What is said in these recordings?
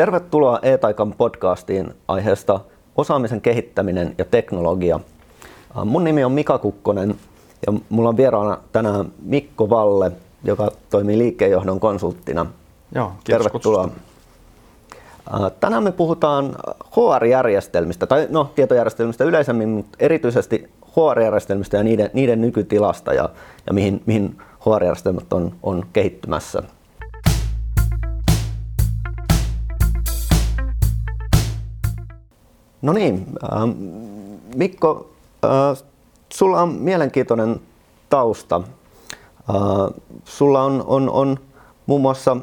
Tervetuloa E-Taikan podcastiin aiheesta osaamisen kehittäminen ja teknologia. Mun nimi on Mika Kukkonen ja mulla on vieraana tänään Mikko Valle, joka toimii liikkeenjohdon konsulttina. Joo, Tervetuloa. Kutsusta. Tänään me puhutaan HR-järjestelmistä, tai no, tietojärjestelmistä yleisemmin, mutta erityisesti HR-järjestelmistä ja niiden, niiden nykytilasta ja, ja mihin, mihin HR-järjestelmät on, on kehittymässä. No niin, ähm, Mikko, äh, sulla on mielenkiintoinen tausta. Äh, sulla on, on, on muun muassa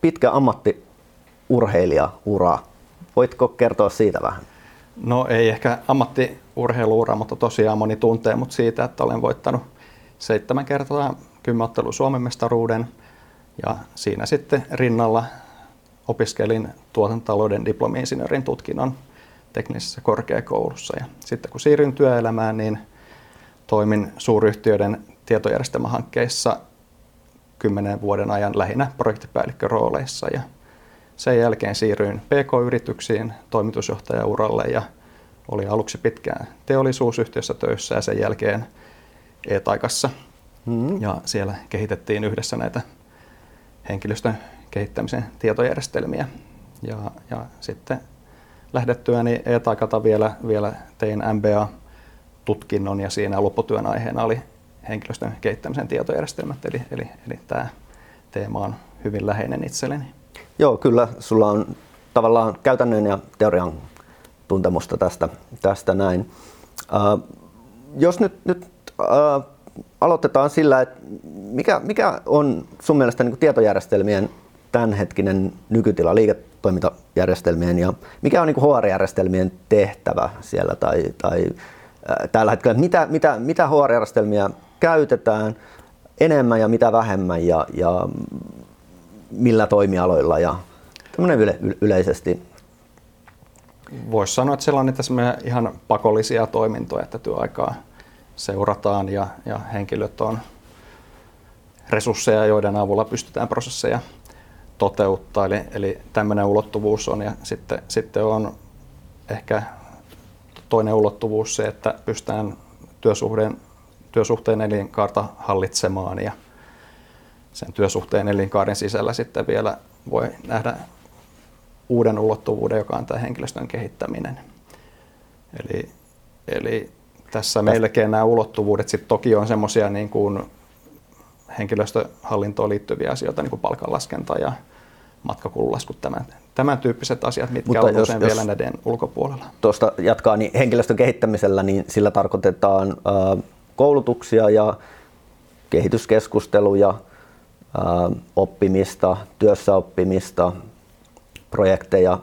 pitkä ammattiurheilijaura. Voitko kertoa siitä vähän? No ei ehkä ammattiurheiluura, mutta tosiaan moni tuntee mut siitä, että olen voittanut seitsemän kertaa kymmenottelun Suomen mestaruuden ja siinä sitten rinnalla opiskelin tuotantotalouden diplomi-insinöörin tutkinnon teknisessä korkeakoulussa. Ja sitten kun siirryin työelämään, niin toimin suuryhtiöiden tietojärjestelmähankkeissa kymmenen vuoden ajan lähinnä projektipäällikkörooleissa ja sen jälkeen siirryin PK-yrityksiin toimitusjohtajauralle ja oli aluksi pitkään teollisuusyhtiössä töissä ja sen jälkeen e-taikassa. Mm. Ja siellä kehitettiin yhdessä näitä henkilöstön kehittämisen tietojärjestelmiä. Ja, ja sitten lähdettyäni e-taikata vielä, vielä tein MBA-tutkinnon ja siinä lopputyön aiheena oli henkilöstön kehittämisen tietojärjestelmät, eli, eli, eli tämä teema on hyvin läheinen itselleni. Joo, kyllä. Sulla on tavallaan käytännön ja teorian tuntemusta tästä, tästä näin. Uh, jos nyt, nyt uh, aloitetaan sillä, että mikä, mikä on sun mielestä niin tietojärjestelmien tämänhetkinen nykytila liiketoimintajärjestelmien ja mikä on niin HR-järjestelmien tehtävä siellä tai, tai ää, tällä hetkellä, mitä, mitä, mitä HR-järjestelmiä käytetään enemmän ja mitä vähemmän ja, ja millä toimialoilla ja tämmöinen yle, yleisesti. Voisi sanoa, että sellainen tässä ihan pakollisia toimintoja, että työaikaa seurataan ja, ja henkilöt on resursseja, joiden avulla pystytään prosesseja toteuttaa. Eli, eli tämmöinen ulottuvuus on ja sitten, sitten on ehkä toinen ulottuvuus se, että pystytään työsuhteen, työsuhteen elinkaarta hallitsemaan ja sen työsuhteen elinkaaren sisällä sitten vielä voi nähdä uuden ulottuvuuden, joka on tämä henkilöstön kehittäminen. Eli, eli tässä melkein nämä ulottuvuudet sitten toki on semmoisia niin kuin henkilöstöhallintoon liittyviä asioita, niin kuin palkanlaskenta ja matkakululaskut, tämän, tämän tyyppiset asiat, mitkä Mutta on jos, usein jos vielä näiden ulkopuolella. Tuosta jatkaa, niin henkilöstön kehittämisellä niin sillä tarkoitetaan äh, koulutuksia ja kehityskeskusteluja, äh, oppimista, työssäoppimista, projekteja,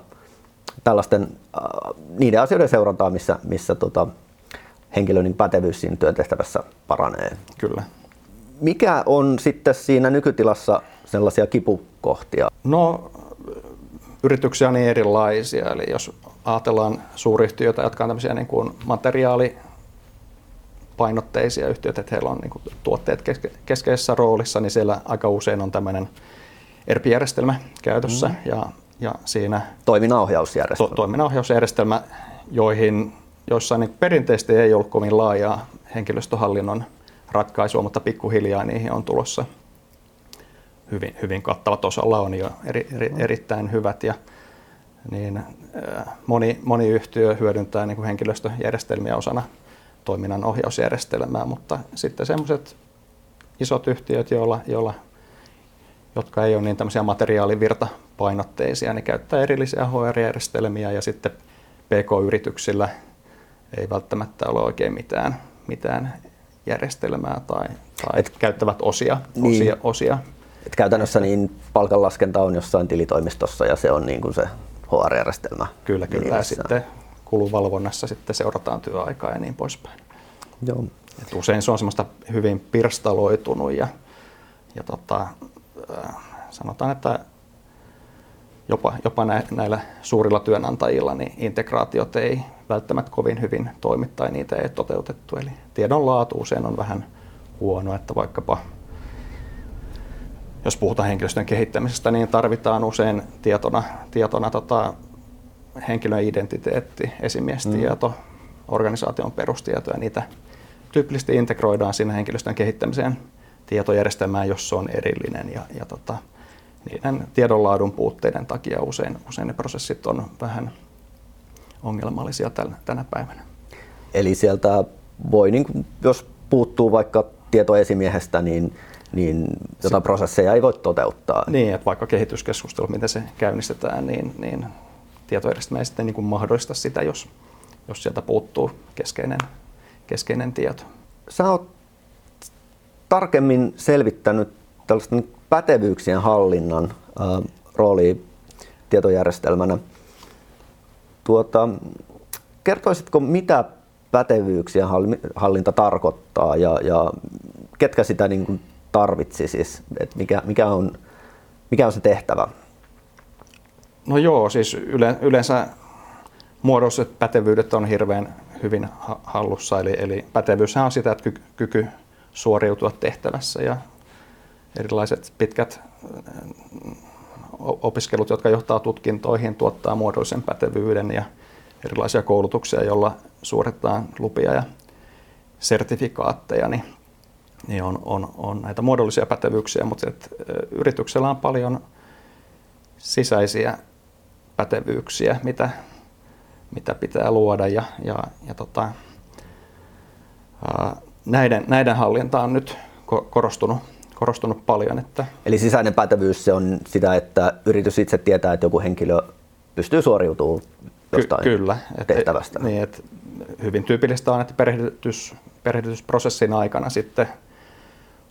tällaisten äh, niiden asioiden seurantaa, missä, missä tota, henkilön pätevyys siinä työtehtävässä paranee. Kyllä. Mikä on sitten siinä nykytilassa sellaisia kipukohtia? No, yrityksiä on niin erilaisia. Eli jos ajatellaan suuryhtiöitä, jotka on tämmöisiä niin kuin materiaalipainotteisia yhtiöitä, että heillä on niin kuin tuotteet keskeisessä roolissa, niin siellä aika usein on tämmöinen ERP-järjestelmä käytössä. Mm. Ja, ja siinä toiminnanohjausjärjestelmä. To, toiminnanohjausjärjestelmä, joihin joissa niin perinteisesti ei ollut kovin laajaa henkilöstöhallinnon ratkaisua, mutta pikkuhiljaa niihin on tulossa hyvin, hyvin kattavat. Osalla on jo eri, eri, erittäin hyvät ja niin, äh, moni, moni yhtiö hyödyntää niin kuin henkilöstöjärjestelmiä osana toiminnan ohjausjärjestelmää, mutta sitten semmoiset isot yhtiöt, joilla, joilla, jotka ei ole niin tämmöisiä materiaalivirtapainotteisia, niin käyttää erillisiä HR-järjestelmiä ja sitten PK-yrityksillä ei välttämättä ole oikein mitään, mitään järjestelmää tai, tai Et, käyttävät osia. Niin. osia, osia. Et käytännössä niin palkanlaskenta on jossain tilitoimistossa ja se on niin kuin se HR-järjestelmä. Kyllä, kyllä. Ja sitten kuluvalvonnassa sitten seurataan työaikaa ja niin poispäin. Joo. Et usein se on semmoista hyvin pirstaloitunut ja, ja tota, äh, sanotaan, että jopa, jopa näillä suurilla työnantajilla niin integraatiot ei välttämättä kovin hyvin toimi tai niitä ei toteutettu. Eli tiedon laatu usein on vähän huono, että vaikkapa jos puhutaan henkilöstön kehittämisestä, niin tarvitaan usein tietona, tietona tota, henkilön identiteetti, esimiestieto, mm. organisaation perustieto ja niitä tyypillisesti integroidaan sinne henkilöstön kehittämiseen tietojärjestelmään, jos se on erillinen ja, ja tota, niiden tiedonlaadun puutteiden takia usein, usein ne prosessit on vähän ongelmallisia tänä päivänä. Eli sieltä voi, niin kuin, jos puuttuu vaikka tietoesimiehestä, niin, niin jotain prosesseja ei voi toteuttaa. Niin, että vaikka kehityskeskustelu, miten se käynnistetään, niin, niin tietojärjestelmä ei sitten niin kuin mahdollista sitä, jos, jos sieltä puuttuu keskeinen, keskeinen tieto. Sä oot tarkemmin selvittänyt tällaista pätevyyksien hallinnan äh, roolia tietojärjestelmänä. Tuota, kertoisitko, mitä pätevyyksien hallinta tarkoittaa ja, ja ketkä sitä niin kuin tarvitsisi, siis, että mikä, mikä, on, mikä on se tehtävä? No joo, siis yle, yleensä muodolliset pätevyydet on hirveän hyvin hallussa, eli, eli pätevyys on sitä, että kyky suoriutua tehtävässä ja erilaiset pitkät opiskelut, jotka johtaa tutkintoihin, tuottaa muodollisen pätevyyden ja erilaisia koulutuksia, joilla suoritetaan lupia ja sertifikaatteja, niin, niin on, on, on näitä muodollisia pätevyyksiä, mutta et, yrityksellä on paljon sisäisiä pätevyyksiä, mitä, mitä pitää luoda ja, ja, ja tota, ää, näiden, näiden hallinta on nyt korostunut, korostunut paljon. Että Eli sisäinen pätevyys se on sitä, että yritys itse tietää, että joku henkilö pystyy suoriutumaan jostain Ky- kyllä, tehtävästä. Et, niin, et hyvin tyypillistä on, että perehdytys, perehdytysprosessin aikana sitten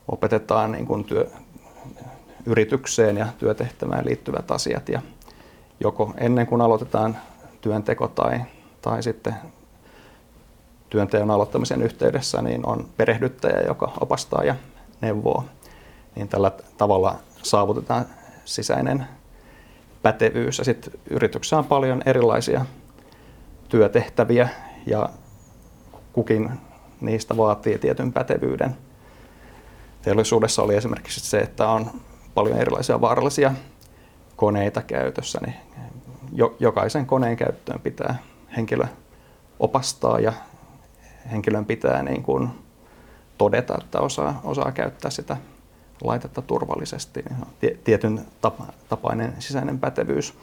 opetetaan niin kuin työ, yritykseen ja työtehtävään liittyvät asiat. Ja joko ennen kuin aloitetaan työnteko tai, tai sitten työnteon aloittamisen yhteydessä niin on perehdyttäjä, joka opastaa ja neuvoo. Niin tällä tavalla saavutetaan sisäinen pätevyys. Ja sitten yrityksessä on paljon erilaisia työtehtäviä ja kukin niistä vaatii tietyn pätevyyden. Teollisuudessa oli esimerkiksi se, että on paljon erilaisia vaarallisia koneita käytössä, niin jokaisen koneen käyttöön pitää henkilö opastaa ja henkilön pitää niin kuin todeta, että osaa, osaa käyttää sitä laitetta turvallisesti. Tietyn tapainen sisäinen pätevyys.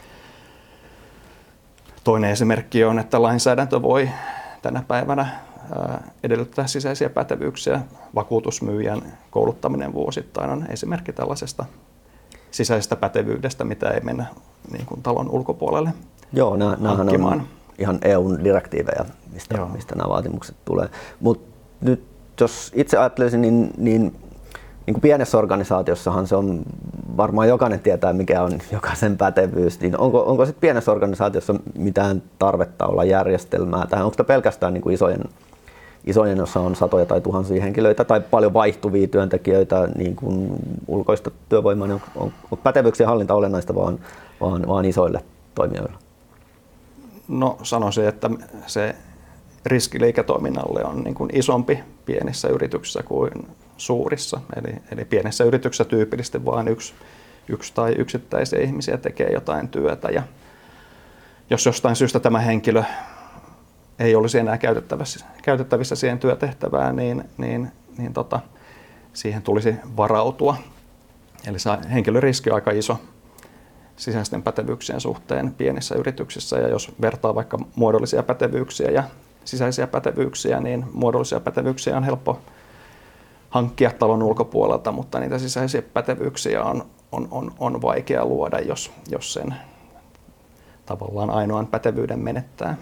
Toinen esimerkki on, että lainsäädäntö voi tänä päivänä edellyttää sisäisiä pätevyyksiä. Vakuutusmyyjän kouluttaminen vuosittain on esimerkki tällaisesta sisäisestä pätevyydestä, mitä ei mennä niin kuin talon ulkopuolelle Joo, nämä, on ihan EUn direktiivejä, mistä, mistä nämä vaatimukset tulee. Mutta nyt jos itse ajattelisin, niin, niin niin kuin pienessä organisaatiossahan se on, varmaan jokainen tietää mikä on jokaisen pätevyys, niin onko, onko sitten pienessä organisaatiossa mitään tarvetta olla järjestelmää tähän? Onko pelkästään niin kuin isojen, isojen, jossa on satoja tai tuhansia henkilöitä tai paljon vaihtuvia työntekijöitä, niin kuin ulkoista työvoimaa, niin on, on pätevyyksien hallinta olennaista vaan, vaan, vaan isoille toimijoille? No sanoisin, että se riski liiketoiminnalle on niin kuin isompi pienissä yrityksissä kuin suurissa. Eli, eli pienessä yrityksessä tyypillisesti vain yksi, yksi tai yksittäisiä ihmisiä tekee jotain työtä. Ja jos jostain syystä tämä henkilö ei olisi enää käytettävissä, käytettävissä siihen työtehtävään, niin, niin, niin tota, siihen tulisi varautua. Eli se henkilöriski on aika iso sisäisten pätevyyksien suhteen pienissä yrityksissä. Ja jos vertaa vaikka muodollisia pätevyyksiä ja sisäisiä pätevyyksiä, niin muodollisia pätevyyksiä on helppo hankkia talon ulkopuolelta, mutta niitä sisäisiä pätevyyksiä on, on, on, on vaikea luoda, jos, jos sen tavallaan ainoan pätevyyden menettää.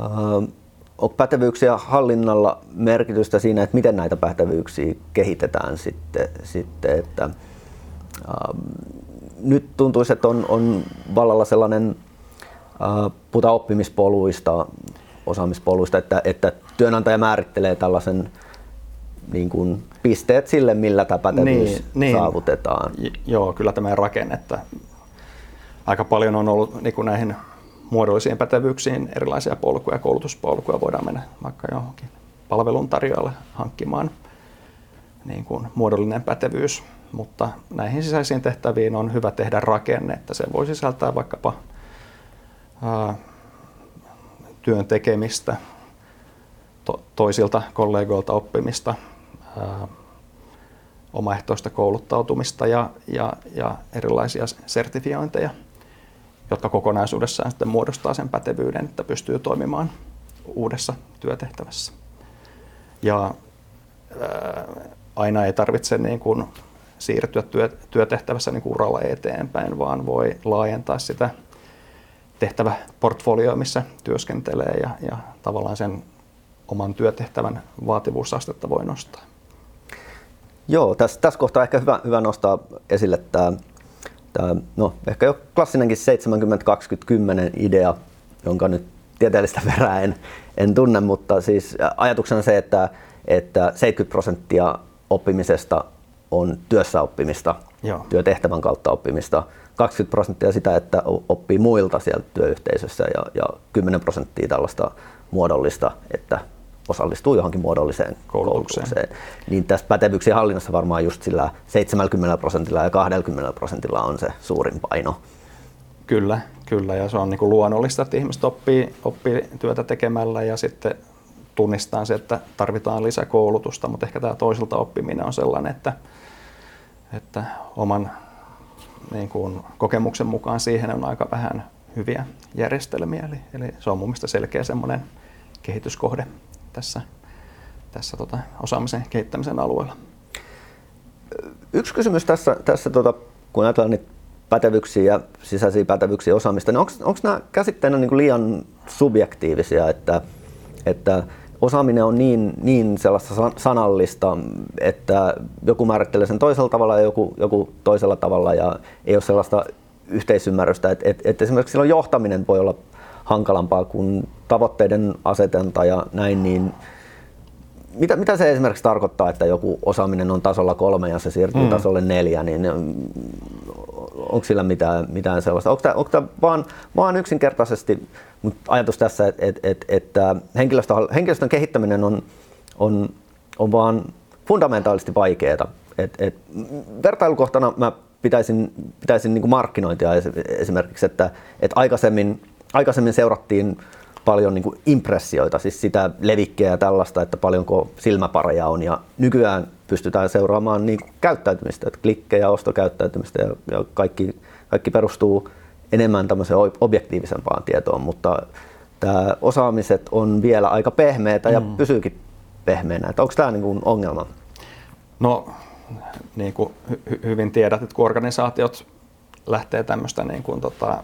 Uh, on pätevyyksiä hallinnalla merkitystä siinä, että miten näitä pätevyyksiä kehitetään sitten, sitten että uh, nyt tuntuisi, että on, on vallalla sellainen, puhutaan oppimispoluista, osaamispoluista, että, että työnantaja määrittelee tällaisen niin kuin pisteet sille, millä tämä pätevyys niin, niin. saavutetaan. J- joo, kyllä tämä rakenne, että aika paljon on ollut niin kuin näihin muodollisiin pätevyyksiin erilaisia polkuja, koulutuspolkuja voidaan mennä vaikka johonkin palveluntarjoajalle hankkimaan niin kuin muodollinen pätevyys, mutta näihin sisäisiin tehtäviin on hyvä tehdä rakenne, että se voi sisältää vaikkapa ää, työn tekemistä, to, toisilta kollegoilta oppimista, omaehtoista kouluttautumista ja, ja, ja erilaisia sertifiointeja, jotka kokonaisuudessaan sitten muodostaa sen pätevyyden, että pystyy toimimaan uudessa työtehtävässä. Ja ää, aina ei tarvitse niin kuin siirtyä työ, työtehtävässä niin kuin uralla eteenpäin, vaan voi laajentaa sitä tehtäväportfolioa, missä työskentelee ja, ja tavallaan sen oman työtehtävän vaativuusastetta voi nostaa. Joo, tässä, tässä kohtaa ehkä hyvä, hyvä nostaa esille tämä, tämä no, ehkä jo klassinenkin 70-20-10 idea, jonka nyt tieteellistä perää en, en tunne, mutta siis ajatuksena se, että, että 70 prosenttia oppimisesta on työssä oppimista, Joo. työtehtävän kautta oppimista, 20 prosenttia sitä, että oppii muilta sieltä työyhteisössä ja, ja 10 prosenttia tällaista muodollista, että osallistuu johonkin muodolliseen koulutukseen. koulutukseen. Niin tässä pätevyyksien hallinnassa varmaan just sillä 70 prosentilla ja 20 prosentilla on se suurin paino. Kyllä, kyllä ja se on niin kuin luonnollista, että ihmiset oppii, oppii työtä tekemällä ja sitten tunnistaa se, että tarvitaan lisäkoulutusta, mutta ehkä tämä toiselta oppiminen on sellainen, että, että oman niin kuin, kokemuksen mukaan siihen on aika vähän hyviä järjestelmiä. Eli, eli se on mun mielestä selkeä semmoinen kehityskohde tässä, tässä tota, osaamisen kehittämisen alueella. Yksi kysymys tässä, tässä tota, kun ajatellaan niitä pätevyyksiä ja sisäisiä pätevyyksiä osaamista, niin onko nämä käsitteenä niin liian subjektiivisia, että, että osaaminen on niin, niin sellaista sanallista, että joku määrittelee sen toisella tavalla ja joku, joku toisella tavalla ja ei ole sellaista yhteisymmärrystä, että, että, että esimerkiksi silloin johtaminen voi olla hankalampaa kuin tavoitteiden asetanta ja näin, niin mitä, mitä se esimerkiksi tarkoittaa, että joku osaaminen on tasolla kolme ja se siirtyy mm. tasolle neljä, niin onko sillä mitään, mitään sellaista? Onko tämä, onko tämä vaan, vaan yksinkertaisesti mutta ajatus tässä, että, että, että, henkilöstön, henkilöstön kehittäminen on, on, on vaan fundamentaalisesti vaikeaa. Et, et, vertailukohtana mä pitäisin, pitäisin niin markkinointia esimerkiksi, että, että aikaisemmin, aikaisemmin seurattiin paljon niin kuin impressioita, siis sitä levikkeä ja tällaista, että paljonko silmäpareja on. Ja nykyään pystytään seuraamaan niin kuin käyttäytymistä, että klikkejä, ostokäyttäytymistä ja, ja kaikki, kaikki perustuu enemmän tämmöiseen objektiivisempaan tietoon, mutta tämä osaamiset on vielä aika pehmeitä ja mm. pysyykin pehmeänä. Että onko tämä niin kuin ongelma? No, niin kuin hy- hyvin tiedät, että kun organisaatiot lähtee tämmöistä niin kuin tota,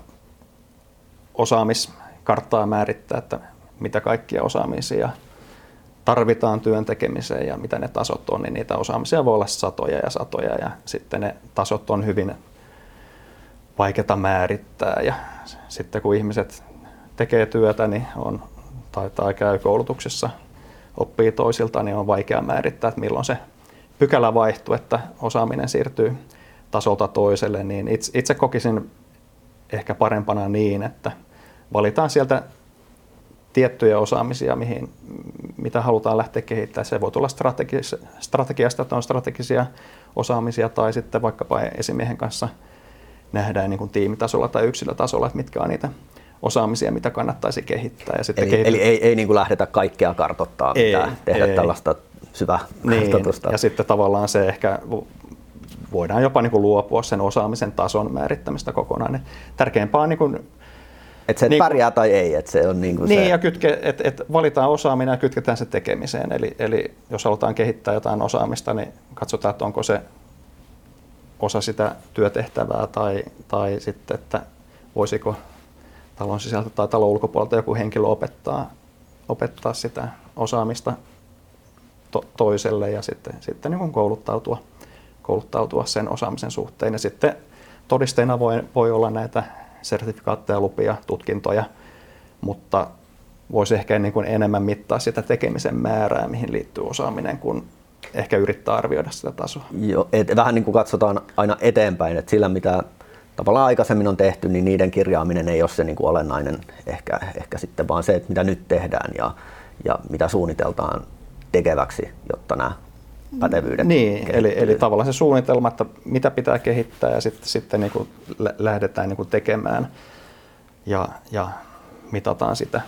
osaamiskarttaa määrittää, että mitä kaikkia osaamisia tarvitaan työn tekemiseen ja mitä ne tasot on, niin niitä osaamisia voi olla satoja ja satoja ja sitten ne tasot on hyvin vaikeata määrittää ja sitten kun ihmiset tekee työtä niin on, tai, tai käy koulutuksessa, oppii toisilta, niin on vaikea määrittää, että milloin se pykälä vaihtuu, että osaaminen siirtyy tasolta toiselle, niin itse, itse kokisin ehkä parempana niin, että valitaan sieltä tiettyjä osaamisia, mihin, mitä halutaan lähteä kehittämään. Se voi tulla strategis, strategiasta, että on strategisia osaamisia tai sitten vaikkapa esimiehen kanssa – nähdään niin kuin tiimitasolla tai yksilötasolla, että mitkä on niitä osaamisia, mitä kannattaisi kehittää. Ja sitten eli, kehitys... eli ei, ei niin kuin lähdetä kaikkea kartoittaa, ei, mitään, tehdä ei. tällaista syvää niin, Ja sitten tavallaan se ehkä voidaan jopa niin kuin luopua sen osaamisen tason määrittämistä kokonaan. Tärkeämpää on niin kuin että se niin, pärjää tai ei, että se on niin kuin niin, se... ja kytke, et, et valitaan osaaminen ja kytketään se tekemiseen. Eli, eli jos halutaan kehittää jotain osaamista, niin katsotaan, että onko se osa sitä työtehtävää tai, tai sitten, että voisiko talon sisältä tai talon ulkopuolelta joku henkilö opettaa, opettaa sitä osaamista to, toiselle ja sitten, sitten niin kouluttautua, kouluttautua sen osaamisen suhteen. Ja sitten todisteena voi, voi olla näitä sertifikaatteja, lupia, tutkintoja, mutta voisi ehkä niin kuin enemmän mittaa sitä tekemisen määrää, mihin liittyy osaaminen, kun ehkä yrittää arvioida sitä tasoa. Joo, et vähän niin kuin katsotaan aina eteenpäin, että sillä mitä tavallaan aikaisemmin on tehty, niin niiden kirjaaminen ei ole se niin kuin olennainen ehkä, ehkä sitten, vaan se, että mitä nyt tehdään ja, ja mitä suunniteltaan tekeväksi, jotta nämä pätevyyden Niin, eli, eli tavallaan se suunnitelma, että mitä pitää kehittää ja sitten, sitten niin kuin lähdetään niin kuin tekemään ja, ja mitataan sitä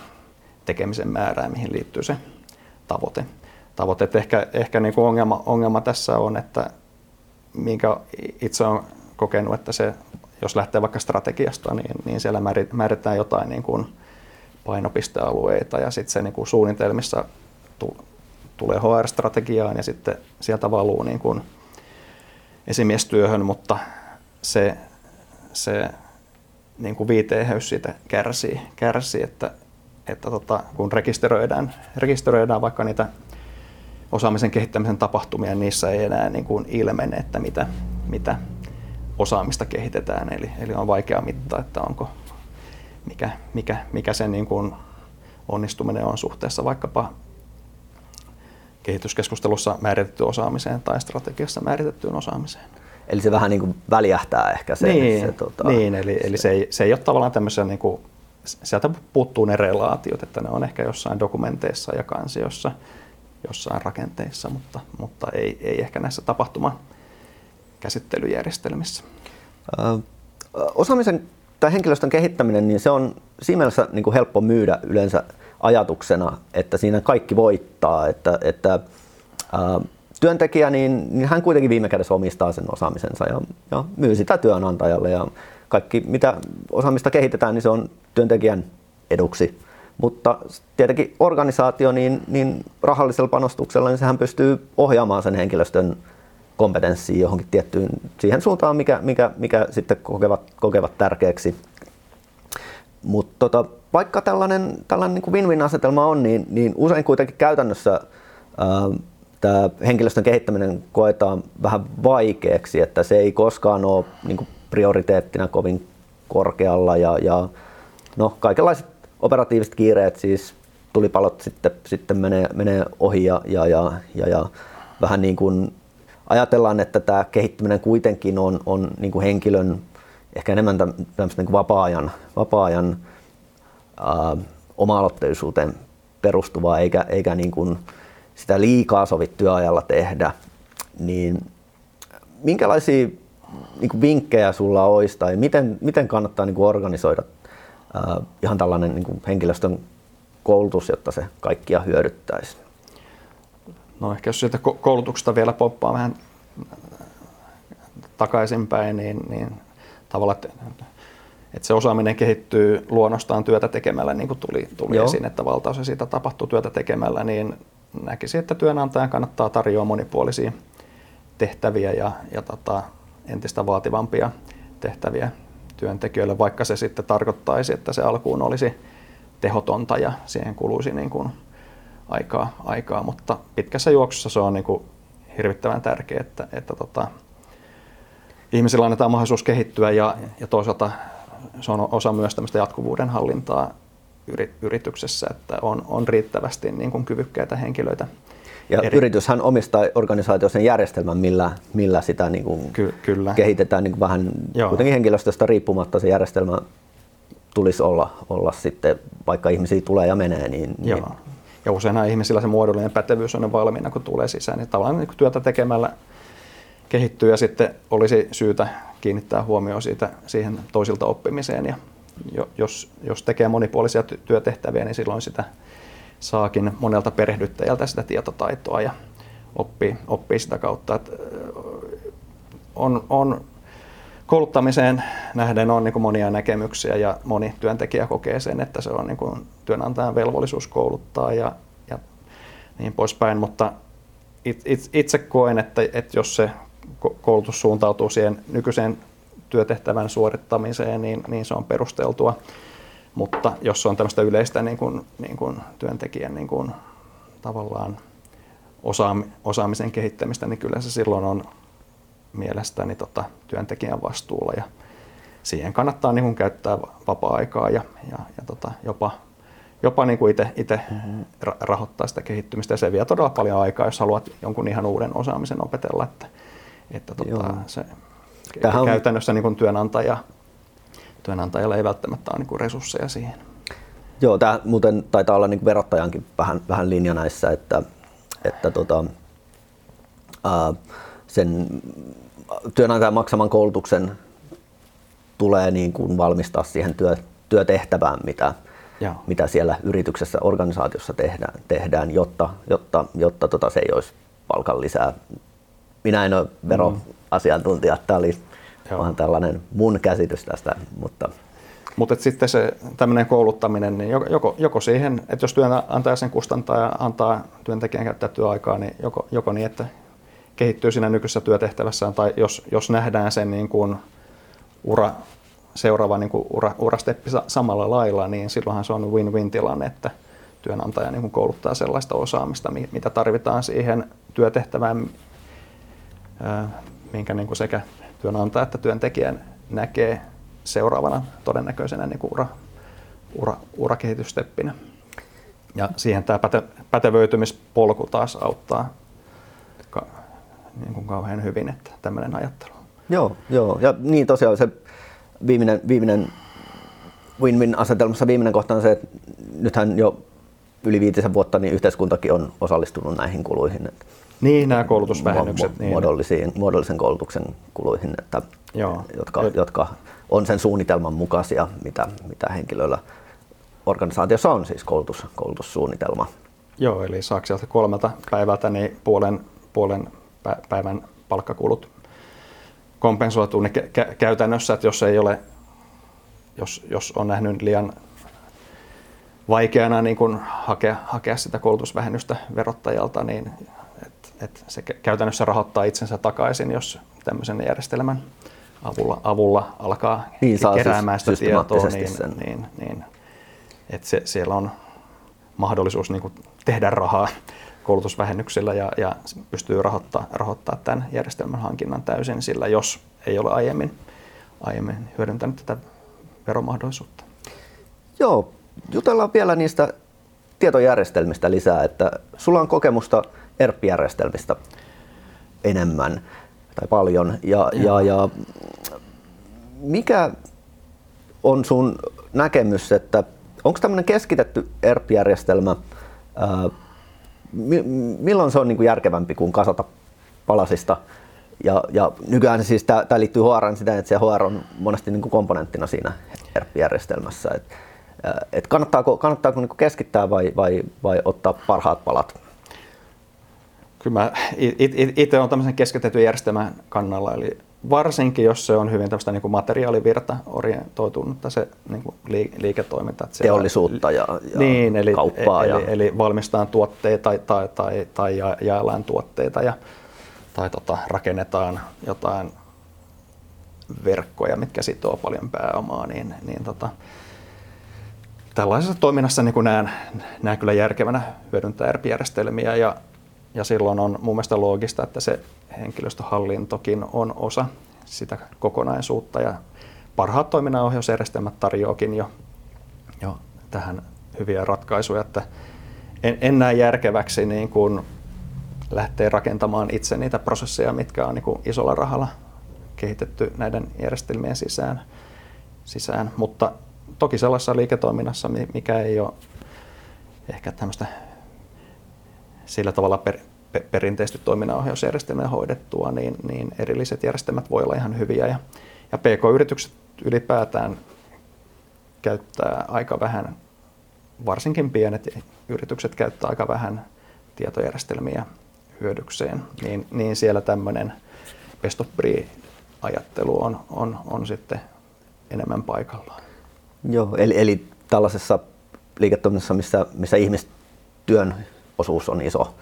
tekemisen määrää, mihin liittyy se tavoite. tavoite. ehkä ehkä niin kuin ongelma, ongelma tässä on, että minkä itse olen kokenut, että se, jos lähtee vaikka strategiasta, niin, niin siellä määritetään jotain niin kuin painopistealueita ja sitten se niin kuin suunnitelmissa tulee HR-strategiaan ja sitten sieltä valuu niin kuin esimiestyöhön, mutta se, se niin kuin viiteenheys siitä kärsii, kärsii että, että tota, kun rekisteröidään, rekisteröidään vaikka niitä osaamisen kehittämisen tapahtumia, niin niissä ei enää niin kuin ilmene, että mitä, mitä osaamista kehitetään. Eli, eli on vaikea mittaa, että onko, mikä, mikä, mikä sen niin kuin onnistuminen on suhteessa vaikkapa kehityskeskustelussa määritetty osaamiseen tai strategiassa määritettyyn osaamiseen. Eli se vähän niin kuin väljähtää ehkä se. Niin, se, tota, niin eli, se, eli se, ei, se ei ole tavallaan tämmöisen, niin kuin, sieltä puuttuu ne relaatiot, että ne on ehkä jossain dokumenteissa ja kansiossa, jossain rakenteissa, mutta, mutta ei, ei ehkä näissä tapahtuma käsittelyjärjestelmissä. Ö, osaamisen tai henkilöstön kehittäminen, niin se on siinä mielessä niin kuin helppo myydä yleensä ajatuksena, että siinä kaikki voittaa, että, että ää, työntekijä, niin, niin hän kuitenkin viime kädessä omistaa sen osaamisensa ja, ja myy sitä työnantajalle ja kaikki mitä osaamista kehitetään, niin se on työntekijän eduksi. Mutta tietenkin organisaatio, niin, niin rahallisella panostuksella, niin sehän pystyy ohjaamaan sen henkilöstön kompetenssiin johonkin tiettyyn siihen suuntaan, mikä, mikä, mikä sitten kokevat, kokevat tärkeäksi. Mutta tota, vaikka tällainen, tällainen niin win-win-asetelma on, niin, niin usein kuitenkin käytännössä tämä henkilöstön kehittäminen koetaan vähän vaikeaksi, että se ei koskaan ole niin kuin prioriteettina kovin korkealla ja, ja no, kaikenlaiset operatiiviset kiireet, siis tulipalot sitten, sitten menee, menee ohi ja, ja, ja, ja, ja vähän niin kuin ajatellaan, että tämä kehittyminen kuitenkin on, on niin kuin henkilön ehkä enemmän tämmöistä niin vapaa-ajan, vapaa-ajan ää, oma-aloitteisuuteen perustuvaa, eikä, eikä niin kuin sitä liikaa sovi työajalla tehdä, niin minkälaisia niin kuin vinkkejä sulla olisi tai miten, miten kannattaa niin kuin organisoida ää, ihan tällainen niin kuin henkilöstön koulutus, jotta se kaikkia hyödyttäisi? No ehkä jos sieltä koulutuksesta vielä poppaa vähän takaisinpäin, niin, niin tavallaan, että, että se osaaminen kehittyy luonnostaan työtä tekemällä, niin kuin tuli, tuli esiin, että valtaosa siitä tapahtuu työtä tekemällä, niin näkisin, että työnantajan kannattaa tarjoa monipuolisia tehtäviä ja, ja tota, entistä vaativampia tehtäviä työntekijöille, vaikka se sitten tarkoittaisi, että se alkuun olisi tehotonta ja siihen kuluisi niin kuin aikaa, aikaa, mutta pitkässä juoksussa se on niin kuin hirvittävän tärkeää, että, että tota, ihmisillä annetaan mahdollisuus kehittyä ja, ja toisaalta se on osa myös tämmöistä jatkuvuuden hallintaa yrityksessä, että on, on riittävästi niin kuin kyvykkäitä henkilöitä. Ja eri... yrityshän omistaa organisaatio sen järjestelmän, millä, millä sitä niin kuin Ky- kyllä. kehitetään niin kuin vähän Joo. kuitenkin henkilöstöstä riippumatta se järjestelmä tulisi olla, olla sitten, vaikka ihmisiä tulee ja menee. Niin, Joo. Niin... Ja useinhan ihmisillä se muodollinen pätevyys on valmiina, kun tulee sisään. Niin tavallaan niin työtä tekemällä kehittyy ja sitten olisi syytä kiinnittää huomioon siitä, siihen toisilta oppimiseen. Ja jos, jos tekee monipuolisia työtehtäviä, niin silloin sitä saakin monelta perehdyttäjältä sitä tietotaitoa ja oppii, oppii sitä kautta. Että on, on kouluttamiseen nähden on niin monia näkemyksiä ja moni työntekijä kokee sen, että se on niin työnantajan velvollisuus kouluttaa ja, ja niin poispäin, mutta it, it, itse koen, että, että jos se koulutus suuntautuu siihen nykyiseen työtehtävän suorittamiseen, niin, niin se on perusteltua. Mutta jos on tämmöistä yleistä niin kuin, niin kuin työntekijän niin kuin, tavallaan osaamisen kehittämistä, niin kyllä se silloin on mielestäni tota, työntekijän vastuulla. Ja siihen kannattaa niin kuin, käyttää vapaa-aikaa ja, ja, ja tota, jopa, jopa niin itse mm-hmm. rahoittaa sitä kehittymistä. Ja se vie todella paljon aikaa, jos haluat jonkun ihan uuden osaamisen opetella. Että, että tota, se Tähän... käytännössä niin kuin työnantaja, työnantajalla ei välttämättä ole niin kuin resursseja siihen. Joo, tämä muuten taitaa olla niin verottajankin vähän, vähän linja näissä, että, että tota, ää, sen työnantajan maksaman koulutuksen tulee niin kuin valmistaa siihen työ, työtehtävään, mitä, Joo. mitä siellä yrityksessä, organisaatiossa tehdään, tehdään jotta, jotta, jotta tota, se ei olisi palkan lisää. Minä en ole veroasiantuntija, tämä oli Joo. vaan tällainen mun käsitys tästä, mutta Mutta sitten se tämmöinen kouluttaminen, niin joko- joko, siihen, että jos työnantaja sen kustantaa ja antaa työntekijän käyttää työaikaa, niin joko, joko niin, että kehittyy siinä nykyisessä työtehtävässään, tai jos, jos nähdään sen niin kuin ura, seuraava niin kuin ura, urasteppi sa- samalla lailla, niin silloinhan se on win-win tilanne, että työnantaja niin kuin kouluttaa sellaista osaamista, mi- mitä tarvitaan siihen työtehtävään, ää, minkä niin kuin sekä työnantaja että työntekijä näkee seuraavana todennäköisenä niin kuin ura, ura, urakehitysteppinä. Ja siihen tämä päte, pätevöitymispolku taas auttaa ka, niin kuin kauhean hyvin, että tämmöinen ajattelu. Joo, joo. Ja niin tosiaan se viimeinen, viimeinen win-win asetelmassa viimeinen kohta on se, että nythän jo yli viitisen vuotta niin yhteiskuntakin on osallistunut näihin kuluihin. että Niin, nämä koulutusvähennykset. mu- niin, muodollisiin, muodollisen koulutuksen kuluihin, että, Joo. jotka, jotka on sen suunnitelman mukaisia, mitä, mitä henkilöillä organisaatiossa on, siis koulutus, koulutussuunnitelma. Joo, eli saako sieltä kolmelta päivältä niin puolen, puolen pä- päivän palkkakulut kompensoituu niin kä- kä- käytännössä, että jos ei ole, jos, jos on nähnyt liian vaikeana niin kun hakea, hakea sitä koulutusvähennystä verottajalta, niin et, et se kä- käytännössä rahoittaa itsensä takaisin, jos tämmöisen järjestelmän avulla, avulla alkaa Niin, siis keräämään sitä tietoa, niin, sen. niin, niin että se, siellä on mahdollisuus niin kuin tehdä rahaa koulutusvähennyksillä ja, ja pystyy rahoittaa, rahoittaa tämän järjestelmän hankinnan täysin sillä, jos ei ole aiemmin, aiemmin hyödyntänyt tätä veromahdollisuutta. Joo, jutellaan vielä niistä tietojärjestelmistä lisää, että sulla on kokemusta ERP-järjestelmistä enemmän tai paljon. Ja, ja, ja mikä on sun näkemys, että onko tämmöinen keskitetty ERP-järjestelmä, ää, mi- milloin se on niin kuin järkevämpi kuin kasata palasista? Ja, ja nykyään se siis, tämä liittyy HR sitä, että se HR on monesti niin kuin komponenttina siinä ERP-järjestelmässä. Et, et kannattaako kannattaako niin kuin keskittää vai, vai, vai ottaa parhaat palat? Kyllä mä itse olen tämmöisen keskitetyn järjestelmän kannalla, eli varsinkin jos se on hyvin tämmöistä niin kuin materiaalivirta orientoitunutta se niin kuin liiketoiminta. Että Teollisuutta ja, ja niin, eli, kauppaa. eli, ja, eli valmistetaan tuotteita tai, tai, tai, tai ja- jaellaan tuotteita ja, tai tota, rakennetaan jotain verkkoja, mitkä sitoo paljon pääomaa, niin, niin tota, tällaisessa toiminnassa niin kuin näen, näen kyllä järkevänä hyödyntää ERP-järjestelmiä ja, ja silloin on mun mielestä loogista, että se henkilöstöhallintokin on osa sitä kokonaisuutta ja parhaat toiminnanohjausjärjestelmät tarjoakin jo, jo tähän hyviä ratkaisuja, että en, en näe järkeväksi niin kuin lähteä rakentamaan itse niitä prosesseja, mitkä on niin kuin isolla rahalla kehitetty näiden järjestelmien sisään, sisään. mutta toki sellaisessa liiketoiminnassa, mi- mikä ei ole ehkä tämmöistä sillä tavalla per, pe, perinteisesti toiminnanohjausjärjestelmää hoidettua, niin, niin erilliset järjestelmät voi olla ihan hyviä. Ja, ja PK-yritykset ylipäätään käyttää aika vähän, varsinkin pienet yritykset käyttää aika vähän tietojärjestelmiä hyödykseen, niin, niin siellä tämmöinen best of ajattelu on, on, on sitten enemmän paikallaan. Joo, eli, eli tällaisessa liiketoiminnassa, missä, missä ihmistyön osuus on iso.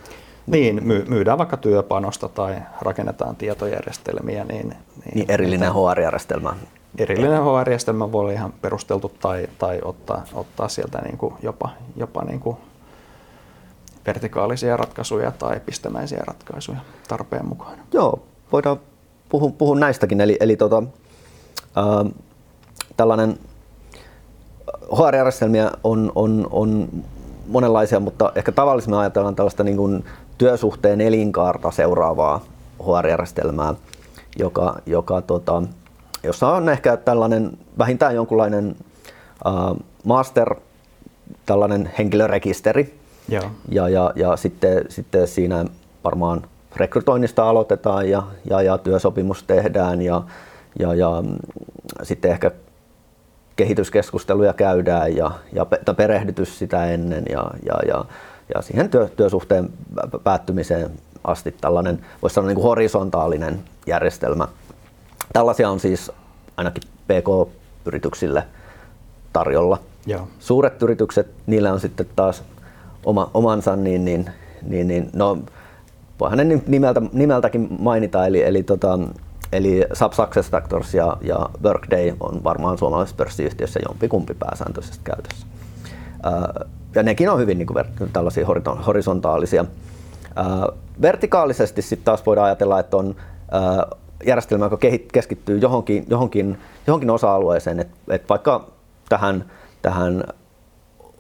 Niin, my, myydään vaikka työpanosta tai rakennetaan tietojärjestelmiä. Niin, niin, Niin erillinen HR-järjestelmä. erillinen HR-järjestelmä voi olla ihan perusteltu tai, tai ottaa, ottaa sieltä niin kuin jopa, jopa niin kuin vertikaalisia ratkaisuja tai pistemäisiä ratkaisuja tarpeen mukaan. Joo, voidaan puhua, puhua näistäkin. Eli, eli tota, ää, tällainen HR-järjestelmiä on, on, on monenlaisia, mutta ehkä tavallisemmin ajatellaan tällaista niin kuin työsuhteen elinkaarta seuraavaa HR-järjestelmää, joka, joka tota, jossa on ehkä tällainen vähintään jonkunlainen ää, master, tällainen henkilörekisteri, Joo. ja, ja, ja sitten, sitten siinä varmaan rekrytoinnista aloitetaan ja, ja, ja työsopimus tehdään ja, ja, ja sitten ehkä kehityskeskusteluja käydään ja, ja perehdytys sitä ennen ja, ja, ja, ja siihen työ, työsuhteen päättymiseen asti tällainen, voisi sanoa niin kuin horisontaalinen järjestelmä. Tällaisia on siis ainakin PK-yrityksille tarjolla. Joo. Suuret yritykset, niillä on sitten taas oma, omansa, niin, niin, niin, niin no, voihan ne nimeltä, nimeltäkin mainita, eli, eli, tota, eli Sub Success Factors ja, ja Workday on varmaan suomalaisessa pörssiyhtiössä jompikumpi pääsääntöisesti käytössä. Ää, ja nekin on hyvin niin kuin, tällaisia horisontaalisia. Ää, vertikaalisesti sitten taas voidaan ajatella, että on ää, järjestelmä, joka keskittyy johonkin, johonkin, johonkin osa-alueeseen, että et vaikka tähän, tähän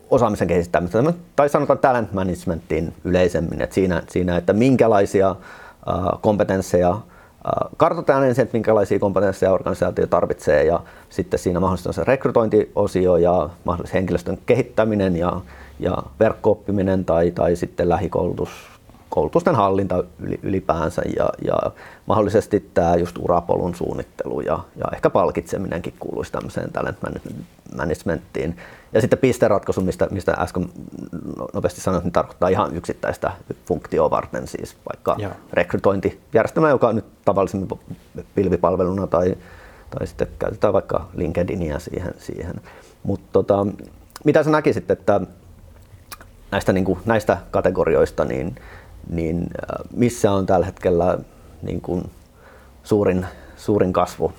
osaamisen kehittämiseen, tai sanotaan talent managementiin yleisemmin, että siinä, siinä että minkälaisia kompetensseja kartoitetaan ensin, että minkälaisia kompetensseja organisaatio tarvitsee ja sitten siinä mahdollisesti on se rekrytointiosio ja mahdollisesti henkilöstön kehittäminen ja, ja verkkooppiminen tai, tai sitten lähikoulutus koulutusten hallinta ylipäänsä ja, ja mahdollisesti tämä just urapolun suunnittelu ja, ja ehkä palkitseminenkin kuuluisi tämmöiseen talent managementtiin. Ja sitten pisteratkaisu, mistä, mistä äsken nopeasti sanoin, niin tarkoittaa ihan yksittäistä funktioa varten, siis vaikka ja. rekrytointijärjestelmä, joka on nyt tavallisemmin pilvipalveluna tai, tai sitten käytetään vaikka LinkedInia siihen. siihen. Mutta tota, mitä sä näkisit, että näistä, niin kuin, näistä kategorioista, niin niin äh, missä on tällä hetkellä niin kuin suurin, suurin kasvu?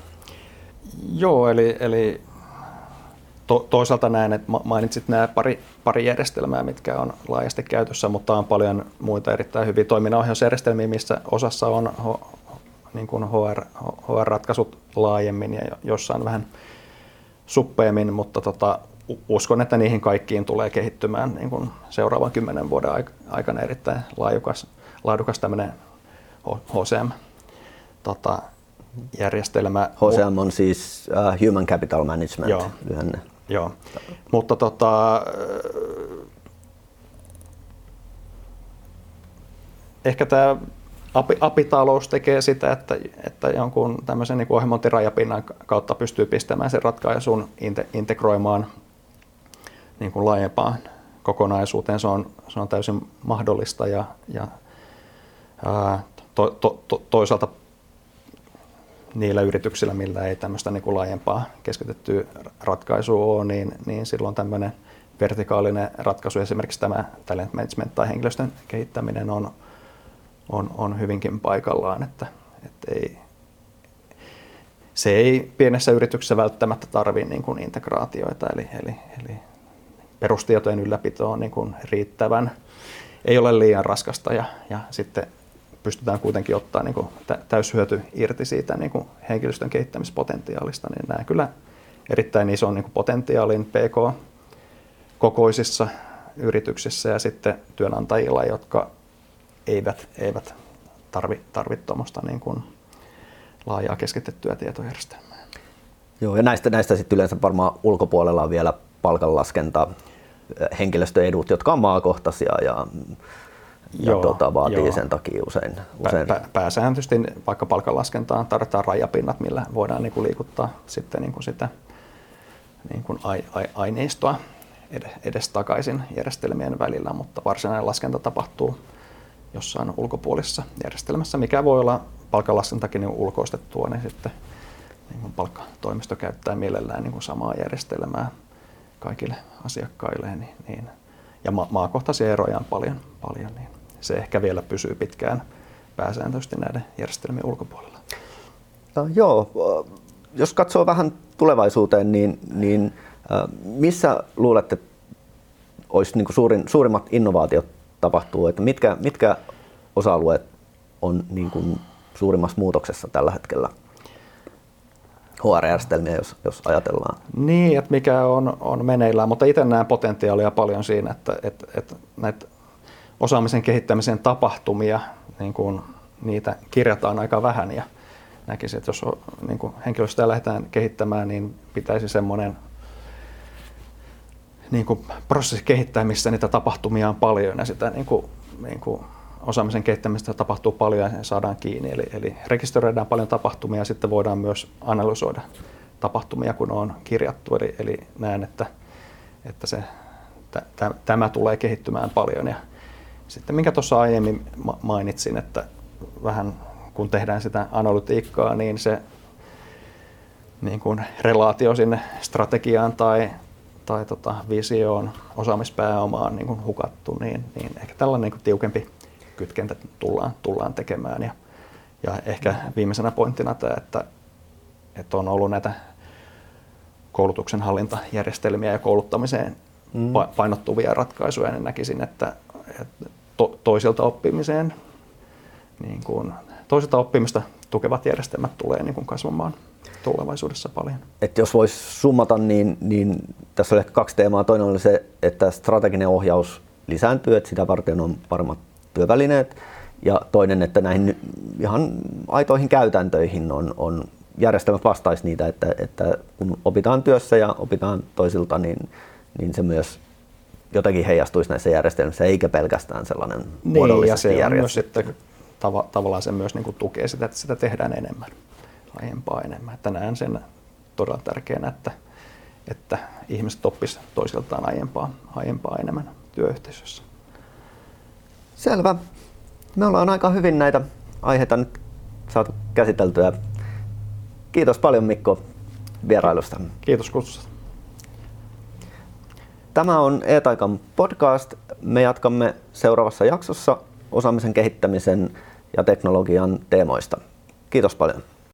Joo, eli, eli to, toisaalta näen, että mainitsit nämä pari, pari järjestelmää, mitkä on laajasti käytössä, mutta on paljon muita erittäin hyviä toiminnanohjausjärjestelmiä, missä osassa on ho, niin kuin HR, HR-ratkaisut laajemmin ja jossain vähän suppeemmin, mutta tota, uskon, että niihin kaikkiin tulee kehittymään niin kuin seuraavan kymmenen vuoden aikana erittäin laadukas, laadukas tämmöinen HCM tota, järjestelmä. HCM on siis uh, Human Capital Management Joo. lyhenne. Joo, mutta tota, ehkä tämä api, apitalous tekee sitä, että, että jonkun tämmöisen niin ohjelmointirajapinnan kautta pystyy pistämään sen ratkaisun, integroimaan niin kuin laajempaan kokonaisuuteen. Se on, se on täysin mahdollista ja, ja ää, to, to, to, toisaalta niillä yrityksillä, millä ei tämmöistä niin kuin laajempaa keskitettyä ratkaisua ole, niin, niin silloin tämmöinen vertikaalinen ratkaisu, esimerkiksi tämä talent management tai henkilöstön kehittäminen on, on, on hyvinkin paikallaan, että, että ei, se ei pienessä yrityksessä välttämättä tarvitse niin integraatioita, eli, eli, eli perustietojen ylläpito on niin kuin riittävän, ei ole liian raskasta ja, ja sitten pystytään kuitenkin ottaa niin kuin täyshyöty irti siitä niin kuin henkilöstön kehittämispotentiaalista, niin näen kyllä erittäin ison niin potentiaalin PK-kokoisissa yrityksissä ja sitten työnantajilla, jotka eivät, eivät tarvitse tarvi tuommoista niin kuin laajaa keskitettyä tietojärjestelmää. Joo, ja näistä, näistä sitten yleensä varmaan ulkopuolella on vielä palkanlaskenta, henkilöstöedut, jotka on maakohtaisia ja, ja joo, tota, vaatii joo. sen takia usein. usein. Pä, pääsääntöisesti vaikka palkanlaskentaan tarvitaan rajapinnat, millä voidaan niin kuin liikuttaa sitten niin kuin sitä niin kuin ai, ai, aineistoa edes takaisin järjestelmien välillä, mutta varsinainen laskenta tapahtuu jossain ulkopuolisessa järjestelmässä, mikä voi olla palkanlaskentakin niin ulkoistettua, niin sitten niin palkkatoimisto käyttää mielellään niin kuin samaa järjestelmää kaikille asiakkaille, niin, niin, ja ma- maakohtaisia eroja on paljon, paljon, niin se ehkä vielä pysyy pitkään pääsääntöisesti näiden järjestelmien ulkopuolella. No, joo, jos katsoo vähän tulevaisuuteen, niin, niin missä luulette, olisi niin suurin, suurimmat innovaatiot tapahtuu, että mitkä, mitkä osa-alueet on niin kuin suurimmassa muutoksessa tällä hetkellä? HR-järjestelmiä, jos, jos ajatellaan. Niin, että mikä on, on meneillään, mutta itse näen potentiaalia paljon siinä, että, että, että näitä osaamisen kehittämisen tapahtumia, niin kuin niitä kirjataan aika vähän ja näkisin, että jos niin kuin henkilöstöä lähdetään kehittämään, niin pitäisi semmoinen niin kuin prosessi kehittää, missä niitä tapahtumia on paljon ja sitä niin kuin, niin kuin osaamisen kehittämistä tapahtuu paljon ja saadaan kiinni. Eli, eli rekisteröidään paljon tapahtumia ja sitten voidaan myös analysoida tapahtumia, kun on kirjattu. Eli, eli näen, että, että se, t- tämä tulee kehittymään paljon. Ja sitten minkä tuossa aiemmin mainitsin, että vähän kun tehdään sitä analytiikkaa, niin se niin kuin relaatio sinne strategiaan tai, tai tota visioon, osaamispääomaan niin kuin hukattu, niin, niin ehkä tällainen niin kuin tiukempi kytkentä tullaan, tullaan tekemään. Ja, ja ehkä viimeisenä pointtina tämä, että, että on ollut näitä koulutuksen hallintajärjestelmiä ja kouluttamiseen mm. painottuvia ratkaisuja, niin näkisin, että, että to, toisilta oppimiseen, niin kuin, toisilta oppimista tukevat järjestelmät tulee niin kuin kasvamaan tulevaisuudessa paljon. Et jos voisi summata, niin, niin tässä oli ehkä kaksi teemaa. Toinen oli se, että strateginen ohjaus lisääntyy, että sitä varten on paremmat työvälineet. Ja toinen, että näihin ihan aitoihin käytäntöihin on, on järjestelmät vastaisi niitä, että, että kun opitaan työssä ja opitaan toisilta, niin, niin se myös jotenkin heijastuisi näissä järjestelmissä, eikä pelkästään sellainen niin, ja se on myös sitten tav- tavallaan se myös niin kuin tukee sitä, että sitä tehdään enemmän, aiempaa enemmän. Että näen sen todella tärkeänä, että, että ihmiset oppisivat toisiltaan aiempaa, aiempaa enemmän työyhteisössä. Selvä. Me ollaan aika hyvin näitä aiheita nyt saatu käsiteltyä. Kiitos paljon Mikko vierailusta. Kiitos kutsusta. Tämä on E-Taikan podcast. Me jatkamme seuraavassa jaksossa osaamisen kehittämisen ja teknologian teemoista. Kiitos paljon.